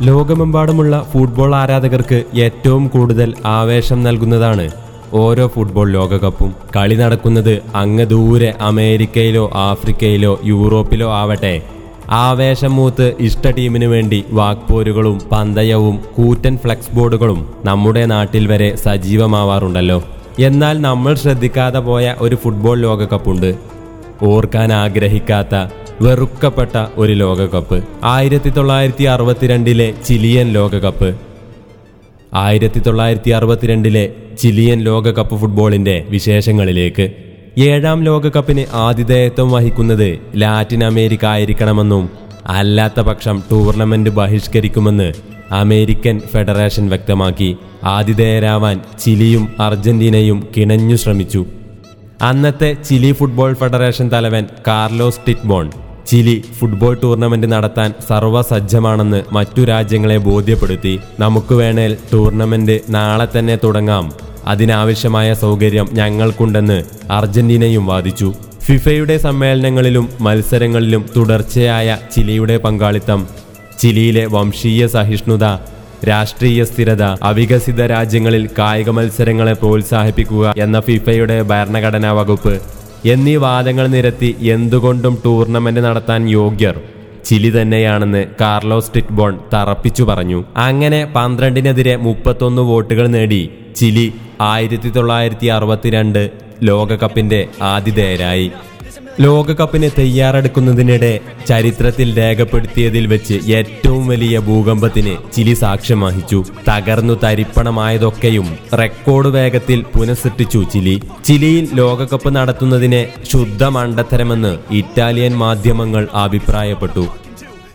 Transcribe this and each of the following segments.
ലോകമെമ്പാടുമുള്ള ഫുട്ബോൾ ആരാധകർക്ക് ഏറ്റവും കൂടുതൽ ആവേശം നൽകുന്നതാണ് ഓരോ ഫുട്ബോൾ ലോകകപ്പും. കളി നടക്കുന്നത് അങ്ങ് ദൂരെ അമേരിക്കയിലോ ആഫ്രിക്കയിലോ യൂറോപ്പിലോ ആവട്ടെ. ആവേശം മൂത്ത് ഇഷ്ട ടീമിനു വേണ്ടി വാക്പോരുകളും പന്തയവും കൂറ്റൻ ഫ്ലെക്സ് ബോർഡുകളും നമ്മുടെ നാട്ടിൽ വരെ സജീവമാവാറുണ്ടല്ലോ. എന്നാൽ നമ്മൾ ശ്രദ്ധിക്കാതെ പോയ ഒരു ഫുട്ബോൾ ലോകകപ്പുണ്ട്. ഓർക്കാൻ ആഗ്രഹിക്കാത്ത വെറുക്കപ്പെട്ട ഒരു ലോകകപ്പ്. ആയിരത്തി തൊള്ളായിരത്തി അറുപത്തിരണ്ടിലെ ചിലിയൻ ലോകകപ്പ്. ആയിരത്തി തൊള്ളായിരത്തി അറുപത്തിരണ്ടിലെ ചിലിയൻ ലോകകപ്പ് ഫുട്ബോളിന്റെ വിശേഷങ്ങളിലേക്ക്. ഏഴാം ലോകകപ്പിന് ആതിഥേയത്വം വഹിക്കുന്നത് ലാറ്റിൻ അമേരിക്ക ആയിരിക്കണമെന്നും അല്ലാത്ത പക്ഷം ടൂർണമെന്റ് ബഹിഷ്കരിക്കുമെന്ന് അമേരിക്കൻ ഫെഡറേഷൻ വ്യക്തമാക്കി. ആതിഥേയരാവാൻ ചിലിയും അർജന്റീനയും കിണഞ്ഞു ശ്രമിച്ചു. അന്നത്തെ ചിലി ഫുട്ബോൾ ഫെഡറേഷൻ തലവൻ Carlos Dittborn Chile football tournament നടത്താൻ സർവസജ്ജമാണെന്ന് മറ്റു രാജ്യങ്ങളെ ബോധ്യപ്പെടുത്തി. നമുക്ക് വേണേൽ ടൂർണമെന്റ് നാളെ തന്നെ തുടങ്ങാം. അതിനാവശ്യമായ സൗകര്യം ഞങ്ങൾക്കുണ്ടെന്ന് അർജന്റീനയും വാദിച്ചു. ഫിഫയുടെ സമ്മേളനങ്ങളിലും മത്സരങ്ങളിലും തുടർച്ചയായ ചിലിയുടെ പങ്കാളിത്തം. ചിലിയിലെ വംശീയ സഹിഷ്ണുത രാഷ്ട്രീയ സ്ഥിരത അവികസിത രാജ്യങ്ങളിൽ കായിക മത്സരങ്ങളെ പ്രോത്സാഹിപ്പിക്കുക എന്ന ഫിഫയുടെ ഭരണഘടനാ വകുപ്പ് എന്നീ വാദങ്ങൾ നിരത്തി എന്തുകൊണ്ടും ടൂർണമെന്റ് നടത്താൻ യോഗ്യർ. ചിലി തന്നെയാണെന്ന് കാർലോസ് ടിറ്റ്ബോൺ തറപ്പിച്ചു പറഞ്ഞു. അങ്ങനെ പന്ത്രണ്ടിനെതിരെ മുപ്പത്തൊന്ന് വോട്ടുകൾ നേടി ചിലി ആയിരത്തി തൊള്ളായിരത്തി അറുപത്തിരണ്ട് ലോകകപ്പിന്റെ ആതിഥേയരായി. ലോകകപ്പിന് തയ്യാറെടുക്കുന്നതിനിടെ ചരിത്രത്തിൽ രേഖപ്പെടുത്തിയതിൽ വെച്ച് ഏറ്റവും വലിയ ഭൂകമ്പത്തിന് ചിലി സാക്ഷ്യം വഹിച്ചു. തകർന്നു തരിപ്പണമായതൊക്കെയും റെക്കോർഡ് വേഗത്തിൽ പുനഃസൃഷ്ടിച്ചു ചിലി. ചിലിയിൽ ലോകകപ്പ് നടത്തുന്നതിനെ ശുദ്ധ മണ്ടത്തരമെന്ന് ഇറ്റാലിയൻ മാധ്യമങ്ങൾ അഭിപ്രായപ്പെട്ടു.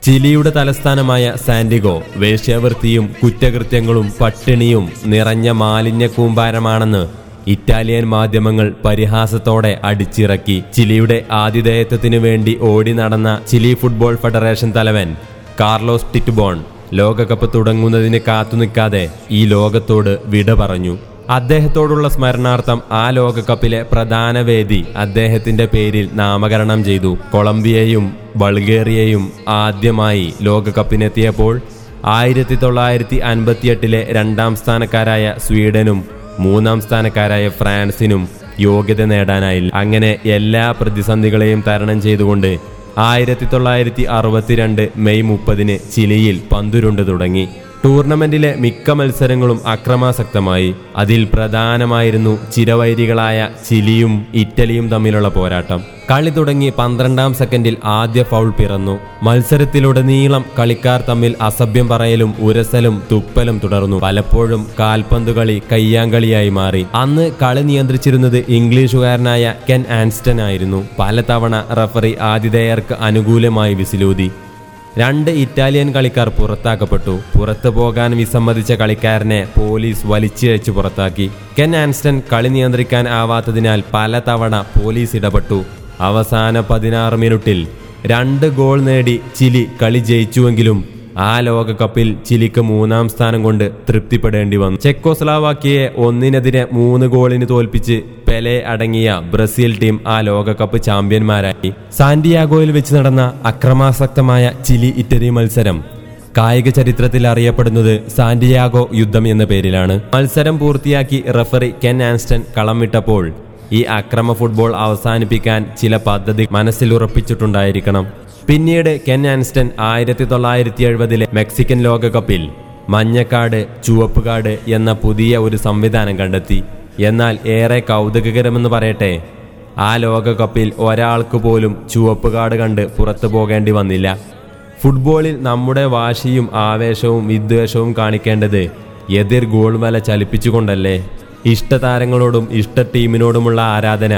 ചിലിയുടെ തലസ്ഥാനമായ സാന്റിഗോ വേശ്യാവൃത്തിയും കുറ്റകൃത്യങ്ങളും പട്ടിണിയും നിറഞ്ഞ മാലിന്യ കൂമ്പാരമാണെന്ന് ഇറ്റാലിയൻ മാധ്യമങ്ങൾ പരിഹാസത്തോടെ അടിച്ചിറക്കി ചിലിയുടെ ആതിഥേയത്വത്തിനു വേണ്ടി ഓടി നടന്ന ചിലി ഫുട്ബോൾ ഫെഡറേഷൻ തലവൻ കാർലോസ് ടിറ്റ്ബോൺ ലോകകപ്പ് തുടങ്ങുന്നതിന് കാത്തുനിൽക്കാതെ ഈ ലോകത്തോട് വിട പറഞ്ഞു. അദ്ദേഹത്തോടുള്ള സ്മരണാർത്ഥം ആ ലോകകപ്പിലെ പ്രധാന വേദി അദ്ദേഹത്തിന്റെ പേരിൽ നാമകരണം ചെയ്തു. കൊളംബിയയും ബൾഗേറിയയും ആദ്യമായി ലോകകപ്പിനെത്തിയപ്പോൾ ആയിരത്തി തൊള്ളായിരത്തി അൻപത്തിയെട്ടിലെ രണ്ടാം സ്ഥാനക്കാരായ സ്വീഡനും മൂന്നാം സ്ഥാനക്കാരായ ഫ്രാൻസിനും യോഗ്യത നേടാനായില്ല. അങ്ങനെ എല്ലാ പ്രതിസന്ധികളെയും തരണം ചെയ്തുകൊണ്ട് ആയിരത്തി തൊള്ളായിരത്തി അറുപത്തിരണ്ട് മെയ് മുപ്പതിന് ചിലിയിൽ പന്തുരുണ്ട് തുടങ്ങി. ടൂർണമെന്റിലെ മിക്ക മത്സരങ്ങളും അക്രമാസക്തമായി. അതിൽ പ്രധാനമായിരുന്നു ചിരവൈരികളായ ചിലിയും ഇറ്റലിയും തമ്മിലുള്ള പോരാട്ടം. കളി തുടങ്ങി പന്ത്രണ്ടാം സെക്കൻഡിൽ ആദ്യ ഫൗൾ പിറന്നു. മത്സരത്തിലുടനീളം കളിക്കാർ തമ്മിൽ അസഭ്യം പറയലും ഉരസലും തുപ്പലും തുടർന്നു. പലപ്പോഴും കാൽപന്ത് കളി കയ്യാങ്കളിയായി മാറി. അന്ന് കളി നിയന്ത്രിച്ചിരുന്നത് ഇംഗ്ലീഷുകാരനായ കെൻ ആൻസ്റ്റൺ ആയിരുന്നു പലതവണ റഫറി ആതിഥേയർക്ക് അനുകൂലമായി വിസിലൂതി. രണ്ട് ഇറ്റാലിയൻ കളിക്കാർ പുറത്താക്കപ്പെട്ടു. പുറത്തു പോകാൻ വിസമ്മതിച്ച കളിക്കാരനെ പോലീസ് വലിച്ചിഴച്ചു പുറത്താക്കി. കെൻ ആൻസ്റ്റൺ കളി നിയന്ത്രിക്കാൻ ആവാത്തതിനാൽ പലതവണ പോലീസ് ഇടപെട്ടു. അവസാന പതിനാറ് മിനിറ്റിൽ രണ്ട് ഗോൾ നേടി ചിലി കളി ജയിച്ചുവെങ്കിലും ആ ലോകകപ്പിൽ ചിലിക്ക് മൂന്നാം സ്ഥാനം കൊണ്ട് തൃപ്തിപ്പെടേണ്ടി വന്നു. ചെക്കോസ്ലാവാക്കിയെ ഒന്നിനെതിരെ മൂന്ന് ഗോളിന് തോൽപ്പിച്ച് പെലെ അടങ്ങിയ ബ്രസീൽ ടീം ആ ലോകകപ്പ് ചാമ്പ്യന്മാരായി. സാന്റിയാഗോയിൽ വെച്ച് നടന്ന അക്രമാസക്തമായ ചിലി ഇറ്റലി മത്സരം കായിക ചരിത്രത്തിൽ അറിയപ്പെടുന്നത് സാന്റിയാഗോ യുദ്ധം എന്ന പേരിലാണ്. മത്സരം പൂർത്തിയാക്കി റഫറി കെൻ ആൻസ്റ്റൺ കളം വിട്ടപ്പോൾ ഈ അക്രമ ഫുട്ബോൾ അവസാനിപ്പിക്കാൻ ചില പദ്ധതി മനസ്സിൽ ഉറപ്പിച്ചിട്ടുണ്ടായിരിക്കണം. പിന്നീട് കെൻ ആൻസ്റ്റൺ ആയിരത്തി തൊള്ളായിരത്തി എഴുപതിലെ മെക്സിക്കൻ ലോകകപ്പിൽ മഞ്ഞക്കാട് ചുവപ്പുകാട് എന്ന പുതിയ ഒരു സംവിധാനം കണ്ടെത്തി. എന്നാൽ ഏറെ കൗതുകകരമെന്ന് പറയട്ടെ ആ ലോകകപ്പിൽ ഒരാൾക്ക് പോലും ചുവപ്പ് കാർഡ് കണ്ട് പുറത്തു പോകേണ്ടി വന്നില്ല. ഫുട്ബോളിൽ നമ്മുടെ വാശിയും ആവേശവും വിദ്വേഷവും കാണിക്കേണ്ടത് എതിർ ഗോൾ വല ചലിപ്പിച്ചുകൊണ്ടല്ലേ? ഇഷ്ടതാരങ്ങളോടും ഇഷ്ട ടീമിനോടുമുള്ള ആരാധന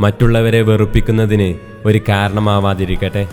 മറ്റുള്ളവരെ വെറുപ്പിക്കുന്നതിന് ഒരു കാരണമാവാതിരിക്കട്ടെ.